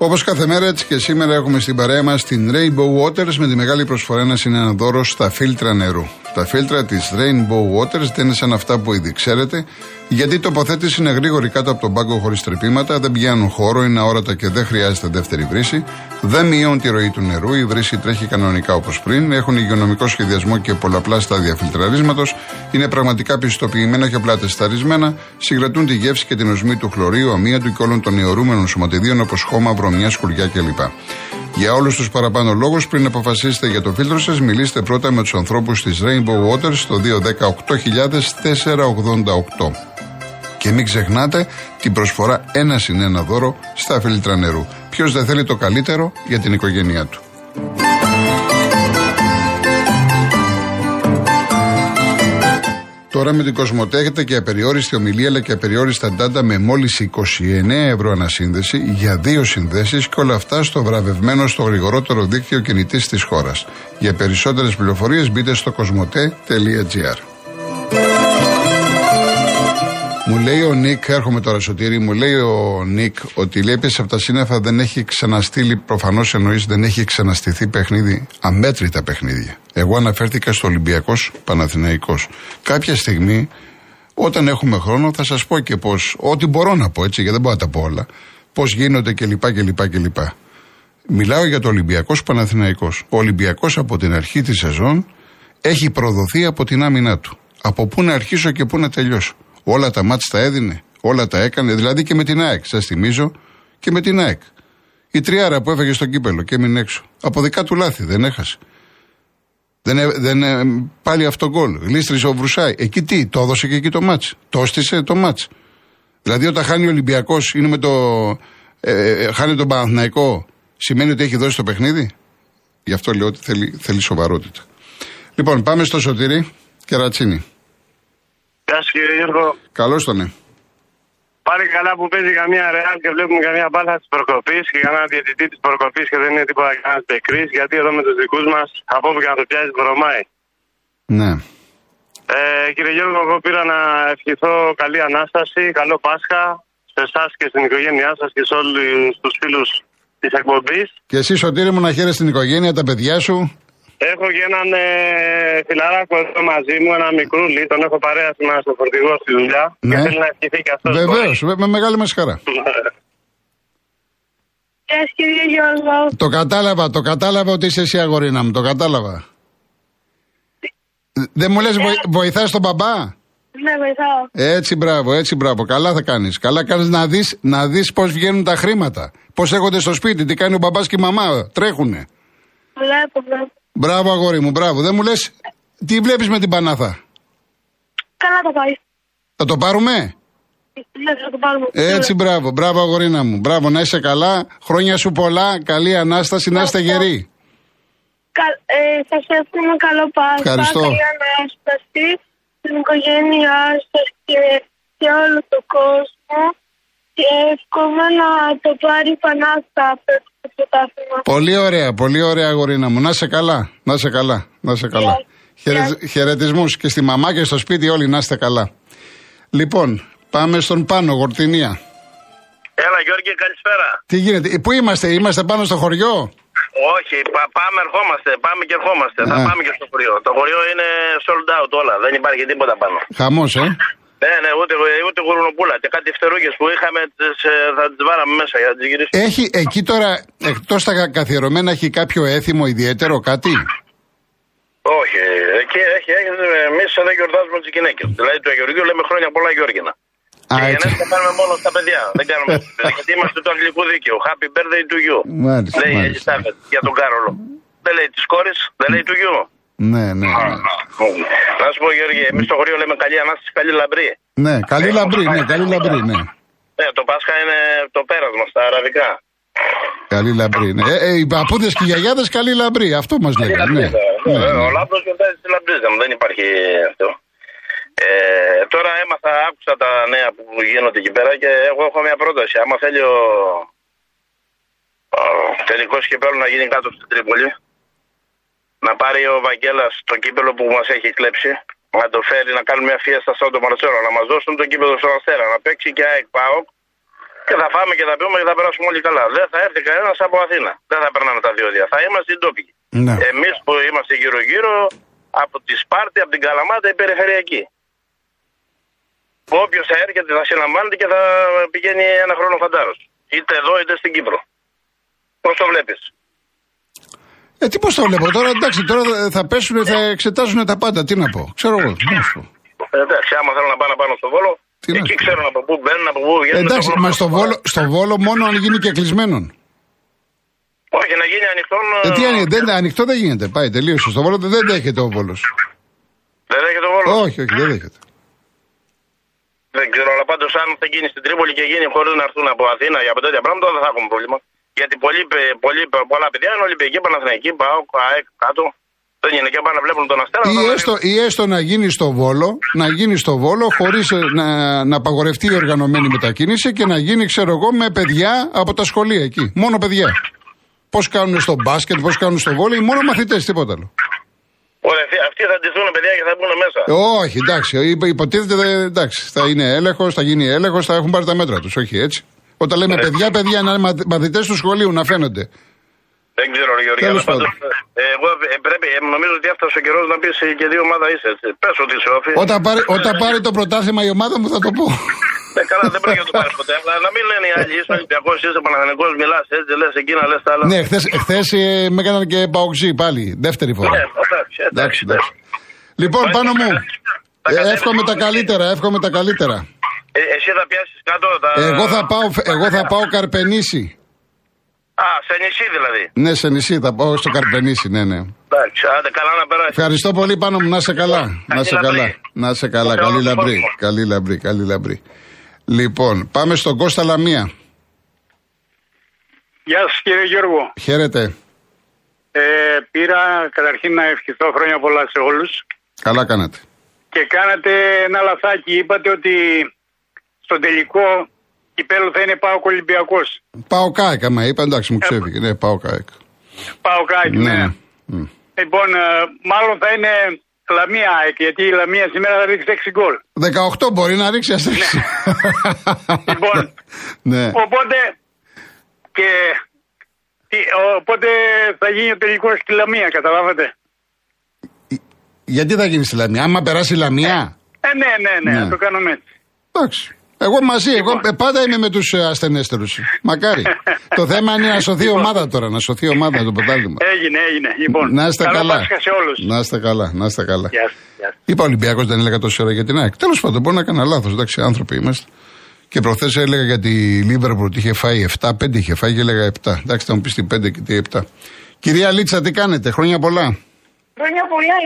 Όπως κάθε μέρα, έτσι και σήμερα έχουμε στην παρέα μας την Rainbow Waters με τη μεγάλη προσφορά να είναι ένα δώρο στα φίλτρα νερού. Τα φίλτρα της Rainbow Waters δεν είναι σαν αυτά που ήδη ξέρετε, γιατί η τοποθέτηση είναι γρήγορη κάτω από τον πάγκο χωρίς τρεπήματα, δεν πιάνουν χώρο, είναι αόρατα και δεν χρειάζεται δεύτερη βρύση, δεν μειώνουν τη ροή του νερού, η βρύση τρέχει κανονικά όπως πριν, έχουν υγειονομικό σχεδιασμό και πολλαπλά στάδια φιλτραρίσματος, είναι πραγματικά πιστοποιημένα και απλά τεσταρισμένα, συγκρατούν τη γεύση και την οσμή του χλωρίου, αμύαντου και όλων των αιωρούμενων σωματιδίων όπως χώμα, βρωμιά, σκουριά κλπ. Για όλους τους παραπάνω λόγους, πριν αποφασίσετε για το φίλτρο σας, μιλήστε πρώτα με τους ανθρώπους της Rainbow Waters στο 210 Και μην ξεχνάτε την προσφορά ένα συν ένα δώρο στα φίλτρα νερού. Ποιος δεν θέλει το καλύτερο για την οικογένειά του. Τώρα με την Κοσμοτέ έχετε και απεριόριστη ομιλία αλλά και απεριόριστα ντάντα με μόλις 29 ευρώ ανασύνδεση για δύο συνδέσεις και όλα αυτά στο βραβευμένο στο γρηγορότερο δίκτυο κινητής της χώρας. Για περισσότερες πληροφορίες μπείτε στο κοσμοτέ.gr μου λέει ο Νίκ, έρχομαι τώρα σωτήρι, μου λέει ο Νίκ ότι λέει από τα σύννεφα δεν έχει ξαναστείλει, προφανώς εννοείς δεν έχει ξαναστηθεί παιχνίδι, αμέτρητα παιχνίδια. Εγώ αναφέρθηκα στο Ολυμπιακός Παναθηναϊκός. Κάποια στιγμή, όταν έχουμε χρόνο, θα σας πω και πώς, ό,τι μπορώ να πω έτσι, γιατί δεν μπορώ να τα πω όλα, πώς γίνονται κλπ. κλπ, κλπ. Μιλάω για το Ολυμπιακός Παναθηναϊκός. Ο Ολυμπιακός από την αρχή της σεζόν έχει προδοθεί από την άμυνά του. Από πού να αρχίσω και πού να τελειώσω. Όλα τα μάτς τα έδινε, όλα τα έκανε, δηλαδή και με την ΑΕΚ. Σας θυμίζω και με την ΑΕΚ. Η τριάρα που έφεγε στο κύπελο και έμεινε έξω. Από δικά του λάθη, δεν έχασε. Δεν, δεν, πάλι αυτό γκολ. Γλίστρισε ο Βρουσάη. Εκεί τι, το έδωσε και εκεί το μάτς. Το έστησε το μάτς. Δηλαδή όταν χάνει ο Ολυμπιακός, είναι με το. Ε, ε, ε, χάνει τον Παναθηναϊκό, σημαίνει ότι έχει δώσει το παιχνίδι; Γι' αυτό λέω ότι θέλει, θέλει σοβαρότητα. Λοιπόν, πάμε στο Σωτήρι και Ρατσίνη. Γεια σου κύριε Γιώργο. Καλώς τον ναι. Πάλι καλά που παίζει καμία ρεάλ και βλέπουμε καμία μπάλα τη προκοπής και κανένα διαιτητή της προκοπής και δεν είναι τίποτα κανένα τεκρή. Γιατί εδώ με τους δικούς μας από όπου και να το πιάσεις βρωμάει. Ναι. Ε, κύριε Γιώργο, εγώ πήρα να ευχηθώ καλή ανάσταση, καλό Πάσχα σε εσάς και στην οικογένειά σας και σε όλους τους φίλους της εκπομπής. Και εσύ, Σωτήρι μου, να χαίρεσαι την οικογένεια, τα παιδιά σου. Έχω και έναν ε, φιλαράκο εδώ μαζί μου, ένα μικρούλι, τον έχω παρέας σήμερα στο φορτηγό στη δουλειά. Ναι. Και θέλει να ευχηθεί και αυτός. Βεβαίως, με μεγάλη μας χαρά. κύριε Γιώργο. Το κατάλαβα, το κατάλαβα ότι είσαι εσύ αγορίνα μου, το κατάλαβα. Δεν μου λες βοη, βοηθάς τον μπαμπά; Ναι, βοηθάω. Έτσι μπράβο, έτσι μπράβο. Καλά θα κάνεις. Καλά κάνεις να δεις, να δεις πώς βγαίνουν τα χρήματα. Πώς έρχονται στο σπίτι, τι κάνει ο μπαμπάς και η μαμά. Τρέχουνε. Βλέπω, βλέπω. Μπράβο, αγόρι μου, μπράβο. Δεν μου λες, τι βλέπεις με την Πανάθα; Καλά το πάει. Θα το πάρουμε; Ναι, θα το πάρουμε. Έτσι, μπράβο, μπράβο, αγορίνα μου. Μπράβο, να είσαι καλά. Χρόνια σου πολλά. Καλή ανάσταση, να είστε γεροί. Κα, ε, σας εύχομαι καλό Πάσχα. Ευχαριστώ. Καλή ανάσταση στην οικογένειά σας και σε όλο τον κόσμο. Και εύχομαι να το πάρει Πανάθα αυτό το πρωτάθλημα. Πολύ ωραία, πολύ ωραία αγορίνα μου. Να είσαι καλά, να είσαι καλά, να είσαι καλά. Yeah. Χαιρετισμούς και στη μαμά και στο σπίτι όλοι να είστε καλά. Λοιπόν, πάμε στον Πάνο, Γορτινία. Έλα Γιώργη, καλησπέρα. Τι γίνεται, πού είμαστε, είμαστε πάνω στο χωριό; Όχι, πα, πάμε, ερχόμαστε, πάμε και ερχόμαστε. Θα πάμε και στο χωριό. Το χωριό είναι sold out όλα, δεν υπάρχει τίποτα πάνω. Χαμός, ε. Ναι, ναι, ούτε, ούτε γουρνοπούλα. Και κάτι φτερούγες που είχαμε θα τις βάλαμε μέσα για να τις γυρίσουμε. Έχει εκεί τώρα, εκτός τα καθιερωμένα, έχει κάποιο έθιμο ιδιαίτερο, κάτι; Όχι, εκεί έχει, έχει εμείς δεν γιορτάζουμε τις γυναίκες. Δηλαδή του Αγιοργίου λέμε χρόνια πολλά Γιώργινα. Α, και έτσι. τα κάνουμε μόνο στα παιδιά. Δεν κάνουμε. γιατί είμαστε του αγγλικού δίκαιου. Happy birthday to you. Μάλιστα. Λέει μάλιστα. για τον Κάρολο. Δεν λέει της κόρης, δεν λέει του γιου. Ναι, ναι. ναι. Να σου πω, Γιώργη, εμείς στο χωρίο λέμε καλή ανάσταση, καλή λαμπρή. Ναι, καλή λαμπρή, ναι, καλή λαμπρή, ναι. Ναι, το Πάσχα είναι το πέρασμα στα αραβικά. Καλή λαμπρή, ναι. Ε, ε, οι παππούδες και οι γιαγιάδες καλή λαμπρή, αυτό μας λέγανε. Ναι. Ναι, ναι, ναι. Ο λαμπρός γιορτάζει της λαμπρίζα μου, δεν υπάρχει αυτό. Ε, τώρα έμαθα, άκουσα τα νέα που γίνονται εκεί πέρα και εγώ έχω μια πρόταση. Άμα θέλει ο, ο τελικός κυπέλο να γίνει κάτω στην Τρίπολη, να πάρει ο Βαγγέλας το κύπελο που μας έχει κλέψει, να το φέρει να κάνουμε μια φίεστα στον το Μαρσέλο, να μας δώσουν το κύπελο στον Αστέρα, να παίξει και ΑΕΚ ΠΑΟΚ Και θα φάμε και θα πιούμε και θα περάσουμε όλοι καλά. Δεν θα έρθει κανένας από Αθήνα. Δεν θα περνάνε τα διόδια. Θα είμαστε οι ντόπιοι. Ναι. Εμείς που είμαστε γύρω-γύρω από τη Σπάρτη, από την Καλαμάτα, η περιφερειακή. Όποιος θα έρχεται θα συλλαμβάνεται και θα πηγαίνει ένα χρόνο φαντάρος. Είτε εδώ είτε στην Κύπρο. Πώς το βλέπεις; Ε, τι πώς το βλέπω τώρα, εντάξει, τώρα θα πέσουν, θα εξετάζουν τα πάντα. Τι να πω, ξέρω εγώ. τι να σου πω. Ε, εντάξει, άμα θέλω να πάω να πάνω στο βόλο, Τι να εκεί σου πω. ξέρουν από πού μπαίνουν, από πού βγαίνουν. Εντάξει, το μα χρόνο. στο βόλο, στο βόλο μόνο αν γίνει και κλεισμένον. Όχι, να γίνει ανοιχτό. Ε, τι είναι, δεν, ανοιχτό δεν γίνεται. Πάει, τελείωσε. Στο βόλο δεν δέχεται ο βόλος. Δεν έχει το βόλος; Όχι, όχι, δεν δέχεται. Δεν ξέρω, αλλά πάντως αν θα γίνει στην Τρίπολη και γίνει χωρίς να έρθουν από Αθήνα για τέτοια πράγματα, δεν θα έχουμε πρόβλημα. Γιατί πολλοί, παι- πολλοί, πολλά παιδιά είναι Ολυμπιακοί, Παναθηναϊκοί, ΠΑΟΚ, ΑΕΚ κάτω. Δεν είναι και πάνε να βλέπουν τον Αστέρα. Ή θα έστω, ή έστω να γίνει στο βόλο, να γίνει στο βόλο χωρίς να, να απαγορευτεί η οργανωμένη μετακίνηση και να γίνει, ξέρω εγώ, με παιδιά από τα σχολεία εκεί. Μόνο παιδιά. Πώς κάνουν στο μπάσκετ, πώς κάνουν στο βόλο, μόνο μαθητές, τίποτα άλλο. Ωραία, αυτοί- αυτοί θα ντυθούν παιδιά και θα μπουν μέσα. Ε, όχι, εντάξει, υπο- υποτίθεται, δε- εντάξει, θα είναι έλεγχος, θα γίνει έλεγχος, θα έχουν πάρει τα μέτρα τους. Όχι έτσι. Όταν λέμε Ναι. παιδιά, παιδιά είναι μαθητές του σχολείου να φαίνονται. Δεν ξέρω, ρε Γεωργία. Τέλος αλλά πάντως, ε, εγώ ε, πρέπει, ε, νομίζω ότι έφτασε ο καιρός να πεις και δύο ομάδα είσαι. Έτσι. Πες ότι είσαι όφη. Όταν πάρει, όταν πάρει το πρωτάθλημα η ομάδα μου θα το πω. Ε, καλά, δεν πρέπει να το πάρεις ποτέ. Αλλά να μην λένε οι άλλοι, είσαι Ολυμπιακός, είσαι Παναθηνικό, μιλάς έτσι, λες εκείνα, λες τα άλλα. ναι, χθες χθες, ε, με έκαναν και παοξή πάλι, δεύτερη φορά. Ναι, εντάξει, Εντάξει, εντάξει. εντάξει. Λοιπόν, Πάει πάνω τα μου. κα- τα ε, κατέβεις εύχομαι τα στο καλύτερα, εύχομαι τα καλύτερα. Ε, εσύ θα πιάσεις κάτω τα. Εγώ θα πάω, εγώ θα πάω Καρπενήσι. Α, σε νησί δηλαδή. Ναι, σε νησί θα πάω στο Καρπενήσι, ναι, ναι. Εντάξει, άντε καλά να περάσει. Ευχαριστώ πολύ πάνω μου, να είσαι καλά. Να είσαι λαμπρή. καλά. Να είσαι καλά. Σε Καλή όλο τον λαμπρή. κόσμο. Καλή λαμπρή, καλή λαμπρή. Λοιπόν, πάμε στον Κώστα Λαμία. Γεια σας κύριε Γιώργο. Χαίρετε. Ε, πήρα καταρχήν να ευχηθώ χρόνια πολλά σε όλους Καλά κάνατε. και κάνατε ένα λαθάκι. Είπατε ότι στο τελικό κυπέλο θα είναι Πάο Ολυμπιακός. Πάω κάεκ, άμα είπα, εντάξει, μου ξέφυγε. Ναι, πάω κάεκ. Πάο Κάκη, Ναι, ναι. ναι. Μμ. Λοιπόν, ε, μάλλον θα είναι Λαμία ΑΕΚ, γιατί η Λαμία σήμερα θα ρίξει 6 γκολ. 18 μπορεί να ρίξει, ας ρίξει. Λοιπόν. ναι. Οπότε, και, τι- οπότε θα γίνει ο τελικός στη Λαμία, καταλάβατε; Γιατί θα γίνει στη Λαμία, άμα περάσει η Λαμία; Ε, ναι, ναι, ναι, Ναι. να το κάνουμε έτσι. Εντάξει. Εγώ μαζί, εγώ Λοιπόν. ε, πάντα είμαι με τους ασθενέστερου. Μακάρι. το θέμα είναι να σωθεί η ομάδα τώρα, να σωθεί η ομάδα το πρωτάθλημα. Έγινε, έγινε. Λοιπόν, Να είστε καλό καλά. Πάσχα σε όλους. Να είστε καλά, να είστε καλά. Γεια σας, γεια σας. Είπα Ολυμπιακός δεν έλεγα τόση ώρα για την ΑΕΚ. Τέλος πάντων, μπορεί να έκανα λάθος. Εντάξει, άνθρωποι είμαστε. Και προχθές έλεγα για τη Λίβερπουλ ότι είχε φάει 7, 5 είχε φάει και έλεγα 7. Εντάξει, θα μου πεις τι 5 και τι 7. Κυρία Λίτσα, τι κάνετε, χρόνια πολλά. Χρόνια πολλά.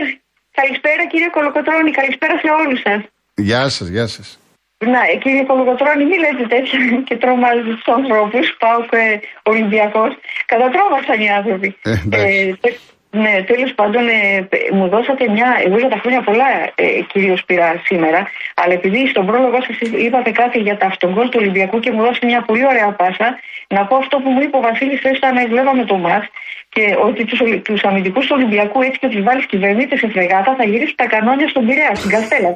Καλησπέρα κύριε Κολοκοτρώνη, καλησπέρα σε όλους σας. Γεια σας, γεια σας. Να, ε, κύριε Κολοκοτρώνη, μην λέτε τέτοια και τρομάζετε τους ανθρώπους. Πάω και Ολυμπιακός. Κατατρώμαξαν οι άνθρωποι. Ε, εντάξει. τε- ναι, τέλος πάντων, ε, π- μου δώσατε μια, εγώ για τα χρόνια πολλά ε, κυρίως πήρα σήμερα, αλλά επειδή στον πρόλογο σας είπατε κάτι για τα αυτογκόλ του Ολυμπιακού και μου δώσατε μια πολύ ωραία πάσα, να πω αυτό που μου είπε ο Βασίλης χθες όταν βλέπαμε το ΜΑΣ και ότι τους, Ολυ- τους αμυντικούς του Ολυμπιακού έτσι και τους βάλεις κυβερνήτες σε φρεγάτα θα γυρίσουν τα κανόνια στον Πειραιά, στην Καστέλα.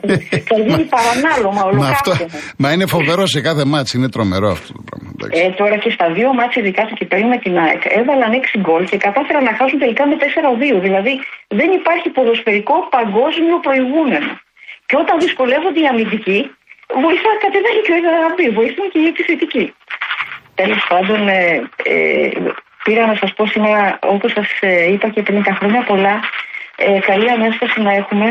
θα γίνει παρανάλωμα, Μα, αυτό, ολοκαύτωμα. μα είναι φοβερό σε κάθε μάτς, είναι τρομερό αυτό το πράγμα. εντάξει. Ε, τώρα και στα δύο μάτια ειδικά του κυπέλου με την ΑΕΚ έβαλαν 6 γκολ και κατάφεραν να χάσουν τελικά με 4-2. Δηλαδή δεν υπάρχει ποδοσφαιρικό παγκόσμιο προηγούμενο. Και όταν δυσκολεύονται οι αμυντικοί, βοηθά κατεβαίνει και ο Ιωραμπή, βοηθούν και οι επιθετικοί. Τέλος πάντων, ε, ε, πήρα να σας πω σήμερα, όπως σας είπα και πριν, τα χρόνια πολλά, ε, καλή ανάσταση να έχουμε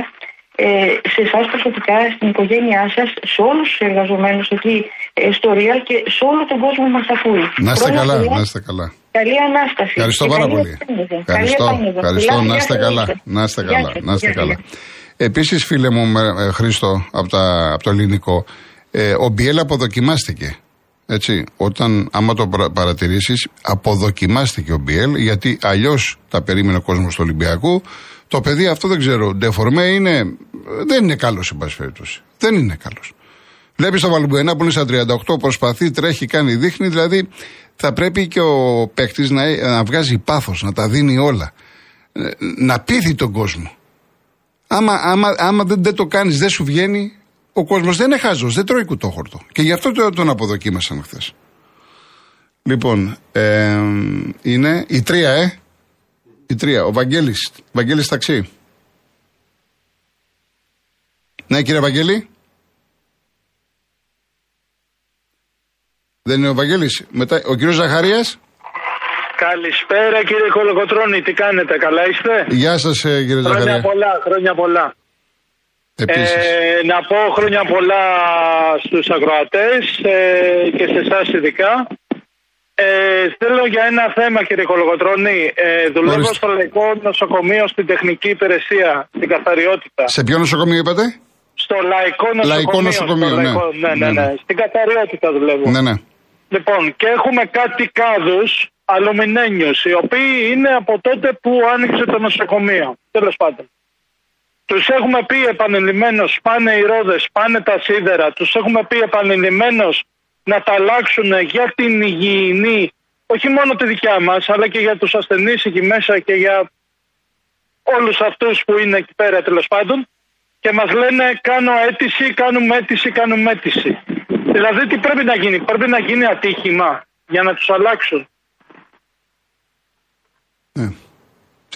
ε, σε εσάς προσωπικά, στην οικογένειά σας, σε όλους τους εργαζομένους εκεί ε, στο Real και σε όλο τον κόσμο που μας ακούει. Να είστε Χρόνια καλά, πολλά, να είστε καλά. Καλή ανάσταση. Ευχαριστώ Και πάρα καλή πολύ. επένδυση. Καλή Ευχαριστώ, επένδυση. ευχαριστώ. Φιλάκια, Να είστε γεια καλά. σας. Να είστε Γεια καλά. σας. Να είστε Γεια καλά. σας. Επίσης, φίλε μου ε, Χρήστο, από, τα, από το ελληνικό, ε, ο Μπιέλ αποδοκιμάστηκε. Έτσι, όταν, άμα το παρατηρήσεις, αποδοκιμάστηκε ο Μπιέλ, γιατί αλλιώς τα περίμενε ο κόσμος του Ολυμπιακού. Το παιδί αυτό δεν ξέρω, ντεφορμέ είναι. Δεν είναι καλός, σε πάση περιπτώσει. Δεν είναι καλός. Βλέπεις τον Βαλμπουενά που είναι στα 38, προσπαθεί, τρέχει, κάνει, δείχνει. Δηλαδή, θα πρέπει και ο παίκτης να, να βγάζει πάθος, να τα δίνει όλα. Ε, Να πείθει τον κόσμο. Άμα, άμα, άμα δεν, δεν το κάνεις, δεν σου βγαίνει, ο κόσμος δεν είναι χάζος, δεν τρώει κουτόχορτο. Και γι' αυτό το- τον αποδοκίμασαν χθες. Λοιπόν, ε, είναι η τρία, ε. Η τρία. Ο Βαγγέλης. Βαγγέλης Ταξί. Ναι, κύριε Βαγγέλη. Δεν είναι ο Βαγγέλης. Μετά, ο κύριος Ζαχαρίας. Καλησπέρα κύριε Κολοκοτρώνη, τι κάνετε, καλά είστε; Γεια σας ε, κύριε Χρόνια Ζαχαρία. πολλά, χρόνια πολλά. Επίσης. Ε, να πω χρόνια πολλά στους ακροατές ε, και σε εσάς ειδικά. Ε, θέλω για ένα θέμα κύριε Κολογοτρώνη. Ε, δουλεύω Ορίστε. στο Λαϊκό Νοσοκομείο στην Τεχνική Υπηρεσία, στην Καθαριότητα. Σε ποιο νοσοκομείο είπατε; Στο Λαϊκό Νοσοκομείο. Λαϊκό Νοσοκομείο, στο ναι. Λαϊκό- ναι, ναι, Ναι, ναι. ναι. Στην Καθαριότητα δουλεύω. Ναι, ναι. Λοιπόν, και έχουμε κάτι κάδους αλουμινένιους, οι οποίοι είναι από τότε που άνοιξε το νοσοκομείο. Τέλος πάντων. Τους έχουμε πει επανειλημμένως, πάνε οι ρόδες, πάνε τα σίδερα, τους έχουμε πει επανειλημμένως να τα αλλάξουν για την υγιεινή, όχι μόνο τη δικιά μας, αλλά και για τους ασθενείς εκεί μέσα και για όλους αυτούς που είναι εκεί πέρα τέλος πάντων και μας λένε κάνω αίτηση, κάνουμε αίτηση, κάνουμε αίτηση. Δηλαδή τι πρέπει να γίνει, πρέπει να γίνει ατύχημα για να τους αλλάξουν. ναι.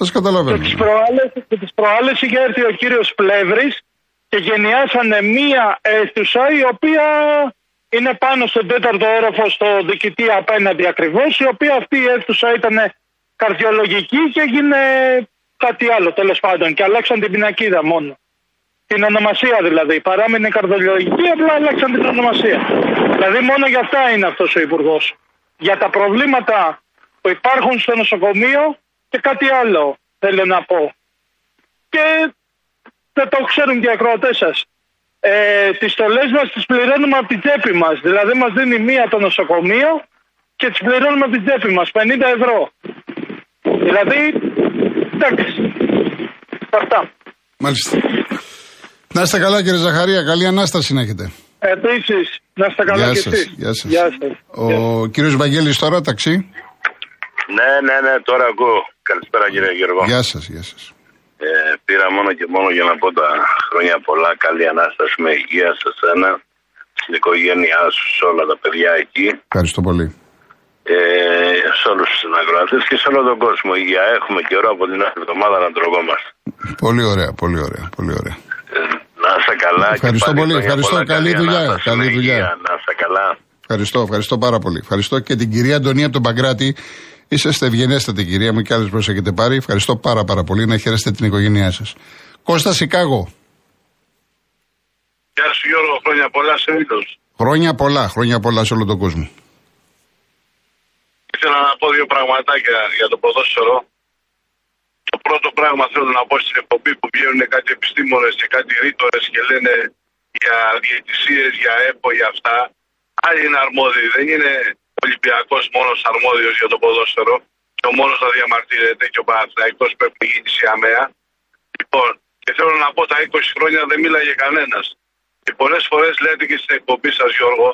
Σας Και καταλαβαίνω. τις ναι. προάλλες, και τις προάλλες είχε έρθει ο κύριος Πλεύρης και γενιάσανε μία αίθουσα η οποία είναι πάνω στον τέταρτο όροφο στο διοικητή απέναντι ακριβώς η οποία αυτή η αίθουσα ήταν καρδιολογική και έγινε κάτι άλλο τέλος πάντων και αλλάξαν την πινακίδα μόνο. Την ονομασία δηλαδή. Παράμεινε καρδιολογική, απλά αλλάξαν την ονομασία. Δηλαδή μόνο για αυτά είναι αυτός ο υπουργός. Για τα προβλήματα που υπάρχουν στο νοσοκομείο και κάτι άλλο θέλω να πω. Και δεν το ξέρουν και οι ακροατές σας. Ε, τις στολές μας τις πληρώνουμε από την τσέπη μας. Δηλαδή μας δίνει μία το νοσοκομείο και τις πληρώνουμε από την τσέπη μας. 50 ευρώ. Δηλαδή, εντάξει. Αυτά. Μάλιστα. Να είστε καλά κύριε Ζαχαρία, καλή Ανάσταση να έχετε. Επίσης, να είστε καλά Γεια και σας, εσείς. γεια σας. Γεια σας. Ο κύριος Βαγγέλης τώρα, ταξί. Ναι, ναι, ναι, τώρα ακούω. Καλησπέρα κύριε Γιώργο. Γεια σας, γεια σας. Ε, πήρα μόνο και μόνο για να πω τα χρόνια πολλά. Καλή ανάσταση με υγεία σε σένα, στην οικογένειά σου, σε όλα τα παιδιά εκεί. Ευχαριστώ πολύ. Ε, σε όλους τους συναγροατές και σε όλο τον κόσμο. Υγεία έχουμε καιρό από την άλλη εβδομάδα να τρογόμαστε. Πολύ ωραία, πολύ ωραία, πολύ ωραία. Ε, να είσαι καλά. και Ευχαριστώ πάλι πολύ, χρόνια ευχαριστώ. πολλά. Καλή δουλειά, ανάσταση καλή με δουλειά. υγεία. Να είσαι καλά. Ευχαριστώ, ευχαριστώ πάρα πολύ. Ευχαριστώ και την κυρία Αντωνία από τον Παγκράτη. Είσαστε ευγενέστατη κυρία μου και άλλες προς έχετε πάρει. Ευχαριστώ πάρα πάρα πολύ να χαίρεστε την οικογένειά σας. Κώστα Σικάγο. Γεια σου Γιώργο, χρόνια πολλά σε όλους. Χρόνια πολλά, χρόνια πολλά σε όλο τον κόσμο. Ήθελα να πω δύο πραγματάκια για το ποδόσφαιρο. Το πρώτο πράγμα θέλω να πω στην εκπομπή που βγαίνουν κάτι επιστήμονες και κάτι ρήτορες και λένε για διαιτησίες, για ΕΠΟ, για αυτά. Άλλοι είναι αρμόδιοι. Δεν είναι ο Ολυμπιακός μόνος αρμόδιος για το ποδόσφαιρο και ο μόνος να διαμαρτύρεται και ο Παναθηναϊκός πρέπει να γίνει σε αμαία. Λοιπόν, και θέλω να πω τα 20 χρόνια δεν μίλαγε κανένας. Και πολλές φορές λέτε και στην εκπομπή σας Γιώργο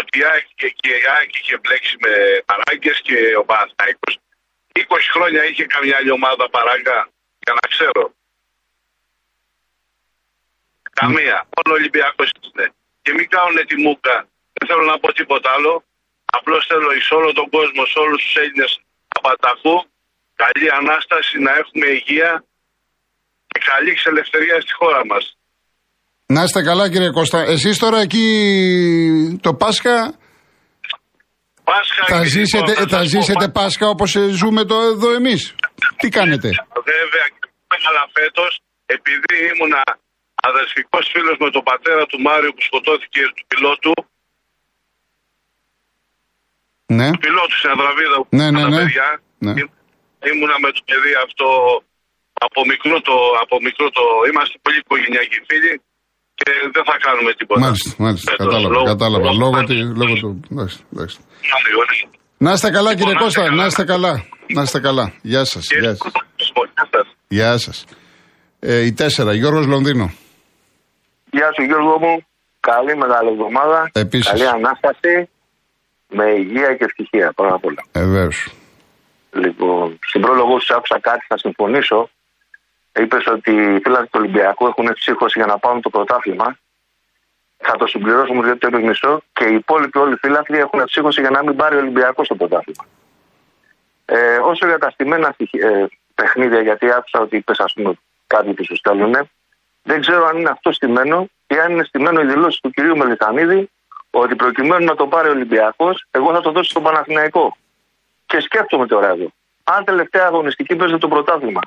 ότι η ΑΕΚ και, και η ΑΕΚ είχε μπλέξει με παράγκες και ο Παναθηναϊκός 20 χρόνια είχε καμιά άλλη ομάδα παράγκα για να ξέρω. Καμία. Μόνο ο Ολυμπιακός είναι. Και μην κάνουν τη μούκα. Δεν θέλω να πω τίποτα άλλο. Απλώς θέλω εις όλο τον κόσμο, σε όλους τους Έλληνες απαταχού, καλή Ανάσταση, να έχουμε υγεία και καλή εξελευθερία στη χώρα μας. Να είστε καλά κύριε Κώστα. Εσείς τώρα εκεί το Πάσχα; Πάσχα θα και ζήσετε, λοιπόν, θα σας πω, ζήσετε Πάσχα όπως ε, ζούμε το εδώ εμείς. Τι κάνετε; Βέβαια, αλλά φέτος, επειδή ήμουνα αδερφικός φίλος με τον πατέρα του Μάριου που σκοτώθηκε του πιλότου, Ναι. τους πιλότου στην Αδραβίδα που Ναι, ήταν ναι, τα ναι. παιδιά, Ναι. ήμ- ήμουνα με το παιδί αυτό από μικρό το, από μικρό το, είμαστε πολύ οικογενειακοί φίλοι και δεν θα κάνουμε τίποτα. Μάλιστα, μάλιστα. Φέτος, Κατάλαβα, λόγω- κατάλαβα. λόγω- Λόγω, τη- λόγω του. εντάξει, εντάξει. Ναι. Να είστε καλά κύριε Λοιπόν, να είστε Κώστα, καλά. να είστε καλά. Να είστε καλά. Γεια σας. Και- Γεια σας. Γεια σας. Γεια σας. Ε, η τέσσερα, Γιώργος Λονδίνο. Γεια σου Γιώργο μου. Καλή μεγάλη εβδομάδα. Επίσης. Καλή Ανάσταση. Με υγεία και ευτυχία πρώτα απ' όλα. Βεβαίως. Λοιπόν, στην πρόλογο σου άκουσα κάτι, θα συμφωνήσω. Είπες ότι οι φίλοι του Ολυμπιακού έχουν ψύχωση για να πάρουν το πρωτάθλημα. θα το συμπληρώσουμε γιατί το μισό και οι υπόλοιποι όλοι φίλαθλοι έχουν ψύχωση για να μην πάρει ο Ολυμπιακός το πρωτάθλημα. Ε, όσο για τα στημένα στοιχεία- ε, παιχνίδια, γιατί άκουσα ότι είπες, ας πούμε, κάτι που σου στέλνουν, δεν ξέρω αν είναι αυτό στημένο ή αν είναι στημένο η δηλώση του κυρίου Μελισανίδη ότι προκειμένου να το πάρει ο Ολυμπιακός, εγώ θα το δώσω στον Παναθηναϊκό. Και σκέφτομαι τώρα εδώ. Αν τελευταία αγωνιστική παίζει το πρωτάθλημα.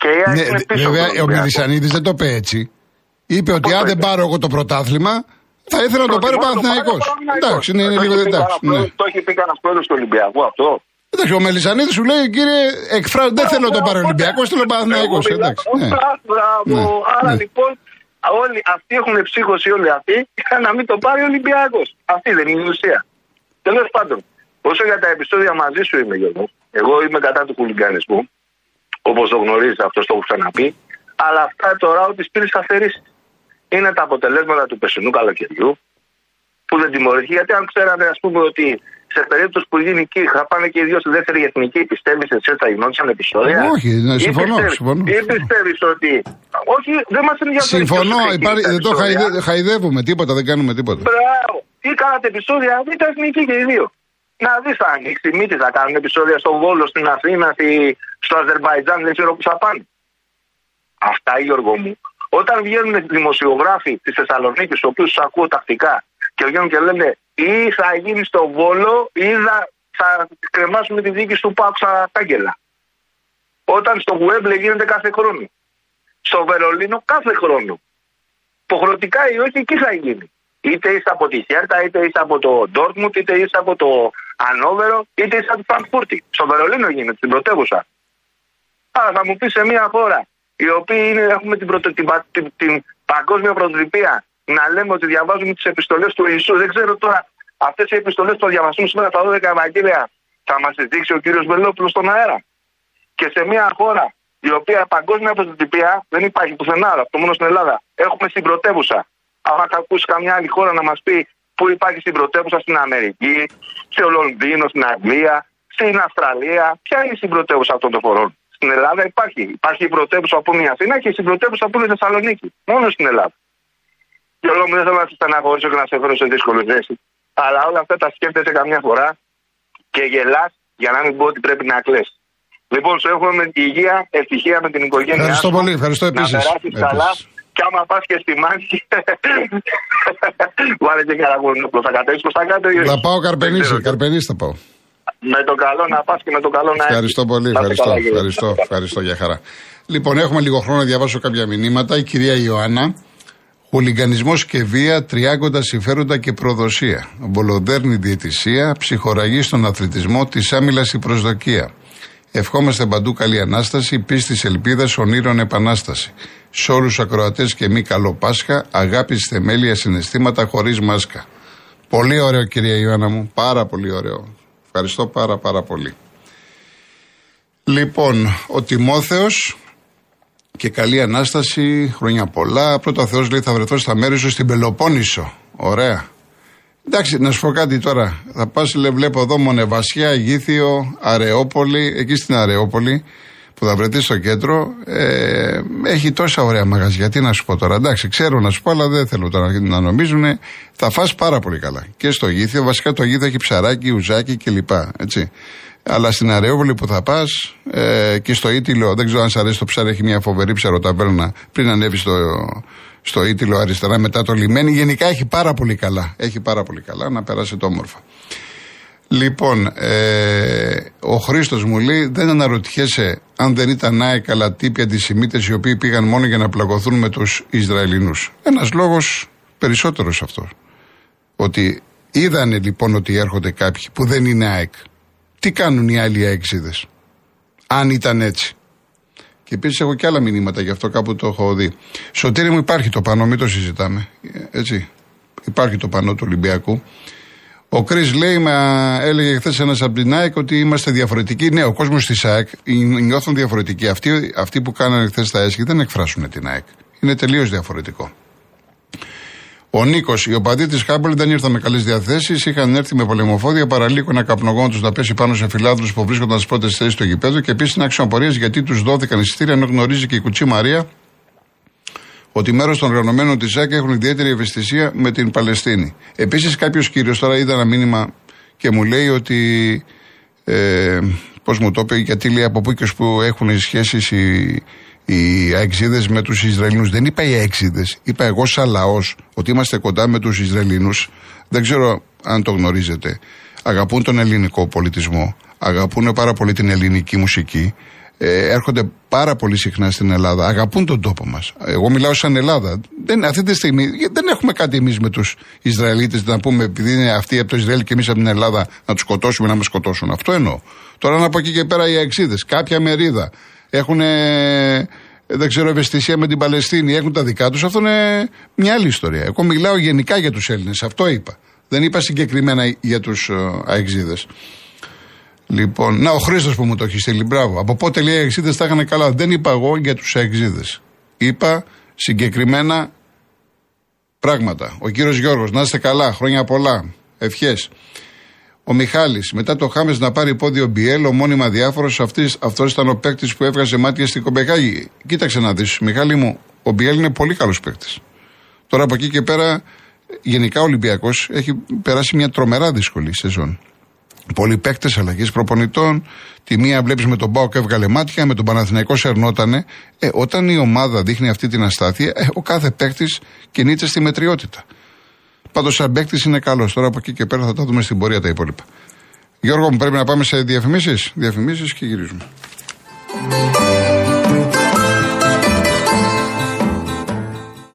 Και η ΑΕΚ Ναι, είναι πίσω βέβαια, από τον ο Ολυμπιακό. Μελισανίδη δεν το είπε έτσι. Είπε ότι Πώς αν το δεν είπε; πάρω εγώ το πρωτάθλημα, θα ήθελα να το πάρει ο Προτιμώ να Παναθηναϊκός. πάρει ο Παναθηναϊκός. Εντάξει, είναι, είναι Το λίγο έχει πει εντάξει. κανένας Ναι. πρόεδρος- Το έχει πει κανένας πρόεδρος του Ολυμπιακού αυτό. Εντάξει, ο Μελισανίδη σου λέει, κύριε, εκφράζω, δεν θέλω να το πάρει ο Ολυμπιακός, θέλω ο Παναθηναϊκός. Εγώ μιλάω- Εντάξει. ναι. Μπράβο, μπράβο. Ναι, Άρα ναι. λοιπόν όλοι αυτοί έχουν ψύχωση όλοι αυτοί για να μην το πάρει ο Ολυμπιακός. Αυτή δεν είναι η ουσία. Τέλος πάντων, όσο για τα επεισόδια μαζί σου είμαι Γιώργο, εγώ είμαι κατά του χουλιγκανισμού, όπως το γνωρίζεις αυτός το έχω ξαναπεί, αλλά αυτά τώρα ότι πήρε αφαιρήσει. Είναι τα αποτελέσματα του περσινού καλοκαιριού που δεν τιμωρήθηκε. Γιατί αν ξέρανε, ας πούμε, ότι σε περίπτωση που γίνει εκεί θα πάνε και οι δύο στη δεύτερη εθνική, πιστεύεις ότι έτσι θα γινόντουσαν επεισόδια; Όχι, ναι, Ή συμφωνώ, πιστεύεις- συμφωνώ. Ή πιστεύεις ότι. Όχι, δεν μας ενδιαφέρει. Συμφωνώ, ποιος θα υπάρχει, γίνει δεν τα το επεισόδια. χαϊδε- χαϊδεύουμε, τίποτα, δεν κάνουμε τίποτα. Μπράβο. Τι κάνατε επεισόδια, δείτε εθνική και οι δύο. Να δεις θα ανοίξει η μύτη, θα κάνουν επεισόδια στον Βόλο, στην Αθήνα, στη- στο Αζερβαϊτζάν, δεν ξέρω πού θα πάνε. Αυτά, Γιώργο μου. Όταν βγαίνουν δημοσιογράφοι της Θεσσαλονίκης, του οποίου τους ακούω τακτικά, και βγαίνουν και λένε ή θα γίνει στο Βόλο ή θα, θα κρεμάσουμε τη δίκη του Πάουξα Κάγκελα. Όταν στο Γουέμπλε γίνεται κάθε χρόνο. Στο Βερολίνο κάθε χρόνο. Υποχρεωτικά ή όχι, εκεί θα γίνει. Είτε είσαι από τη Χέρτα, είτε είσαι από το Ντόρκμουντ, είτε είσαι από το Ανόβερο, είτε είσαι από τη Φραγκφούρτη. Στο Βερολίνο γίνεται, στην πρωτεύουσα. Άρα θα μου πεις σε μια χώρα η οποία είναι, έχουμε την, πρωτο, την, πα- την, την παγκόσμια πρωτοτυπία να λέμε ότι διαβάζουμε τις επιστολές του Ιησού. Δεν ξέρω τώρα αυτές οι επιστολές που θα διαβαστούν σήμερα τα 12 Ευαγγέλια θα μας τις δείξει ο κύριος Βελόπουλος στον αέρα. Και σε μια χώρα η οποία παγκόσμια πρωτοτυπία δεν υπάρχει πουθενά, αυτό μόνο στην Ελλάδα. Έχουμε στην πρωτεύουσα. Αν θα ακούσει καμιά άλλη χώρα να μας πει πού υπάρχει στην πρωτεύουσα στην Αμερική, στο Λονδίνο, στην Αγγλία, στην Αυστραλία, ποια είναι η συμπρωτεύουσα αυτών των χωρών. Στην Ελλάδα υπάρχει. Υπάρχει η πρωτεύουσα που είναι η Αθήνα και η συμπρωτεύουσα που είναι η Θεσσαλονίκη. Μόνο στην Ελλάδα. Και εγώ μου δεν θέλω να σε στεναχωρήσω και να σε φέρω σε δύσκολη θέση. Αλλά όλα αυτά τα σκέφτεσαι καμιά φορά και γελάς για να μην πω ότι πρέπει να κλαις. Λοιπόν, σου εύχομαι με υγεία, ευτυχία με την οικογένειά Ευχαριστώ σου. πολύ, ευχαριστώ Να επίσης. περάσεις καλά. Επίσης. Και άμα πας και στη μάχη, βάλε και καραγούνοπλο. Θα κατέβεις προς τα κάτω ή όχι; Θα πάω Δεν καρπενήσι, ξέρω. καρπενήσι θα πάω. Με το καλό να πας και με το καλό να έρθεις. Ευχαριστώ πολύ, Να είστε ευχαριστώ, καλά, κύριε. ευχαριστώ, ευχαριστώ για χαρά. Λοιπόν, έχουμε λίγο χρόνο να διαβάσω κάποια μηνύματα. Η κυρία Ιωάννα. Χουλιγκανισμό και βία, τριάγοντα συμφέροντα και προδοσία. Βολοδέρνη διαιτησία, ψυχοραγή στον αθλητισμό, τη άμυλα η προσδοκία. Ευχόμαστε παντού καλή ανάσταση, πίστη ελπίδας, ονείρων επανάσταση. Σε όλους ακροατές και μη καλό Πάσχα, αγάπη θεμέλια συναισθήματα χωρίς μάσκα. Πολύ ωραίο, κυρία Ιωάννα μου. Πάρα πολύ ωραίο. Ευχαριστώ πάρα πάρα πολύ. Λοιπόν, ο Τιμόθεος και καλή Ανάσταση, χρόνια πολλά. Πρώτα Θεός λέει θα βρεθώ στα μέρη σου στην Πελοπόννησο. Ωραία. Εντάξει, να σου πω κάτι τώρα. Θα πας, λέει, βλέπω εδώ Μονεβασιά, Γήθιο, Αρεόπολη, εκεί στην Αρεόπολη που θα βρεθείς στο κέντρο. Ε, έχει τόσα ωραία μαγαζιά. Τι να σου πω τώρα. Εντάξει, ξέρω να σου πω, αλλά δεν θέλω τώρα να νομίζουν. Θα φας πάρα πολύ καλά. Και στο Γήθιο, βασικά το Γήθιο έχει ψαράκι, ουζάκι κλπ. Έτσι. Αλλά στην Αρεόπολη που θα πας ε, και στο Ήτυλο, δεν ξέρω αν σα αρέσει το ψάρι, έχει μια φοβερή ψαροταβέρνα πριν ανέβει στο, στο Ήτυλο αριστερά μετά το λιμένι. Γενικά έχει πάρα πολύ καλά. Έχει πάρα πολύ καλά να περάσετε όμορφα. Λοιπόν, ε, ο Χρήστος μου λέει: Δεν αναρωτιέσαι αν δεν ήταν ΑΕΚ αλλά τύποι αντισημίτες οι οποίοι πήγαν μόνο για να πλακωθούν με τους Ισραηλινούς. Ένας λόγος περισσότερος αυτός. Ότι είδανε λοιπόν ότι έρχονται κάποιοι που δεν είναι ΑΕΚ. Τι κάνουν οι άλλοι αεξίδες, αν ήταν έτσι. Και επίσης έχω και άλλα μηνύματα, γι' αυτό κάπου το έχω δει. Σωτήρι μου υπάρχει το πανό, μην το συζητάμε. Έτσι. Υπάρχει το πανό του Ολυμπιακού. Ο Κρις λέει, μα έλεγε χθες ένας από την ΑΕΚ ότι είμαστε διαφορετικοί. Ναι, ο κόσμος της ΑΕΚ νιώθουν διαφορετικοί. Αυτοί, αυτοί που κάνανε χθες τα έσχη δεν εκφράσουν την ΑΕΚ. Είναι τελείως διαφορετικό. Ο Νίκος, οι οπαδοί τη Χάμπελ δεν ήρθαν με καλές διαθέσεις. Είχαν έρθει με πολεμοφόδια, παραλίγο ένα καπνογόνο τους να πέσει πάνω σε φιλάδρου που βρίσκονταν στις πρώτες θέσεις στο γηπέδο και επίσης είναι αξιοπορίες γιατί τους δόθηκαν εισιτήρια ενώ γνωρίζει και η κουτσή Μαρία ότι μέρος των οργανωμένων της ΣΑΚ έχουν ιδιαίτερη ευαισθησία με την Παλαιστίνη. Επίσης, κάποιος κύριος τώρα είδα ένα μήνυμα και μου λέει ότι. Ε, Πώς μου το είπε, γιατί λέει από πού και που έχουν σχέσεις οι, οι αεξίδες με τους Ισραηλινούς. Δεν είπα οι αεξίδες. Είπα εγώ, σαν λαός, ότι είμαστε κοντά με τους Ισραηλινούς. Δεν ξέρω αν το γνωρίζετε. Αγαπούν τον ελληνικό πολιτισμό. Αγαπούν πάρα πολύ την ελληνική μουσική ε, έρχονται πάρα πολύ συχνά στην Ελλάδα, αγαπούν τον τόπο μας. Εγώ μιλάω σαν Ελλάδα. Δεν, αυτή τη στιγμή δεν έχουμε κάτι εμείς με τους Ισραηλίτες να πούμε, επειδή είναι αυτοί από το Ισραήλ και εμείς από την Ελλάδα, να τους σκοτώσουμε, να μας σκοτώσουν. Αυτό εννοώ. Τώρα να από εκεί και πέρα οι αεξίδες, κάποια μερίδα έχουν, δεν ξέρω, ευαισθησία με την Παλαιστίνη, έχουν τα δικά τους. Αυτό είναι μια άλλη ιστορία. Εγώ μιλάω γενικά για τους Έλληνες. Αυτό είπα. Δεν είπα συγκεκριμένα για τους ε, αεξίδες. Λοιπόν, να ο Χρήστος που μου το έχει στείλει, μπράβο. Από πότε λέει οι εξίδε τα είχαν καλά. Δεν είπα εγώ για τους εξίδε. Είπα συγκεκριμένα πράγματα. Ο κύριος Γιώργος, να είστε καλά, χρόνια πολλά. Ευχές. Ο Μιχάλης, μετά το Χάμες να πάρει πόδιο Μπιέλ, ο μόνιμα διάφορο, αυτός ήταν ο παίκτης που έβγαζε μάτια στην Κομπεχάγη. Κοίταξε να δεις, Μιχάλη μου, ο Μπιέλ είναι πολύ καλός παίκτης. Τώρα από εκεί και πέρα, γενικά ο Ολυμπιακός έχει περάσει μια τρομερά δύσκολη σεζόν. Πολλοί παίκτες, αλλαγέ προπονητών. Τη μία βλέπεις με τον Μπάουκ έβγαλε μάτια, με τον Παναθηναϊκό σερνότανε. Ε, όταν η ομάδα δείχνει αυτή την αστάθεια, ε, ο κάθε παίκτης κινείται στη μετριότητα. Πάντως, σαν παίκτης είναι καλός. Τώρα από εκεί και πέρα θα τα δούμε στην πορεία τα υπόλοιπα. Γιώργο, μου πρέπει να πάμε σε διαφημίσεις. Διαφημίσεις και γυρίζουμε.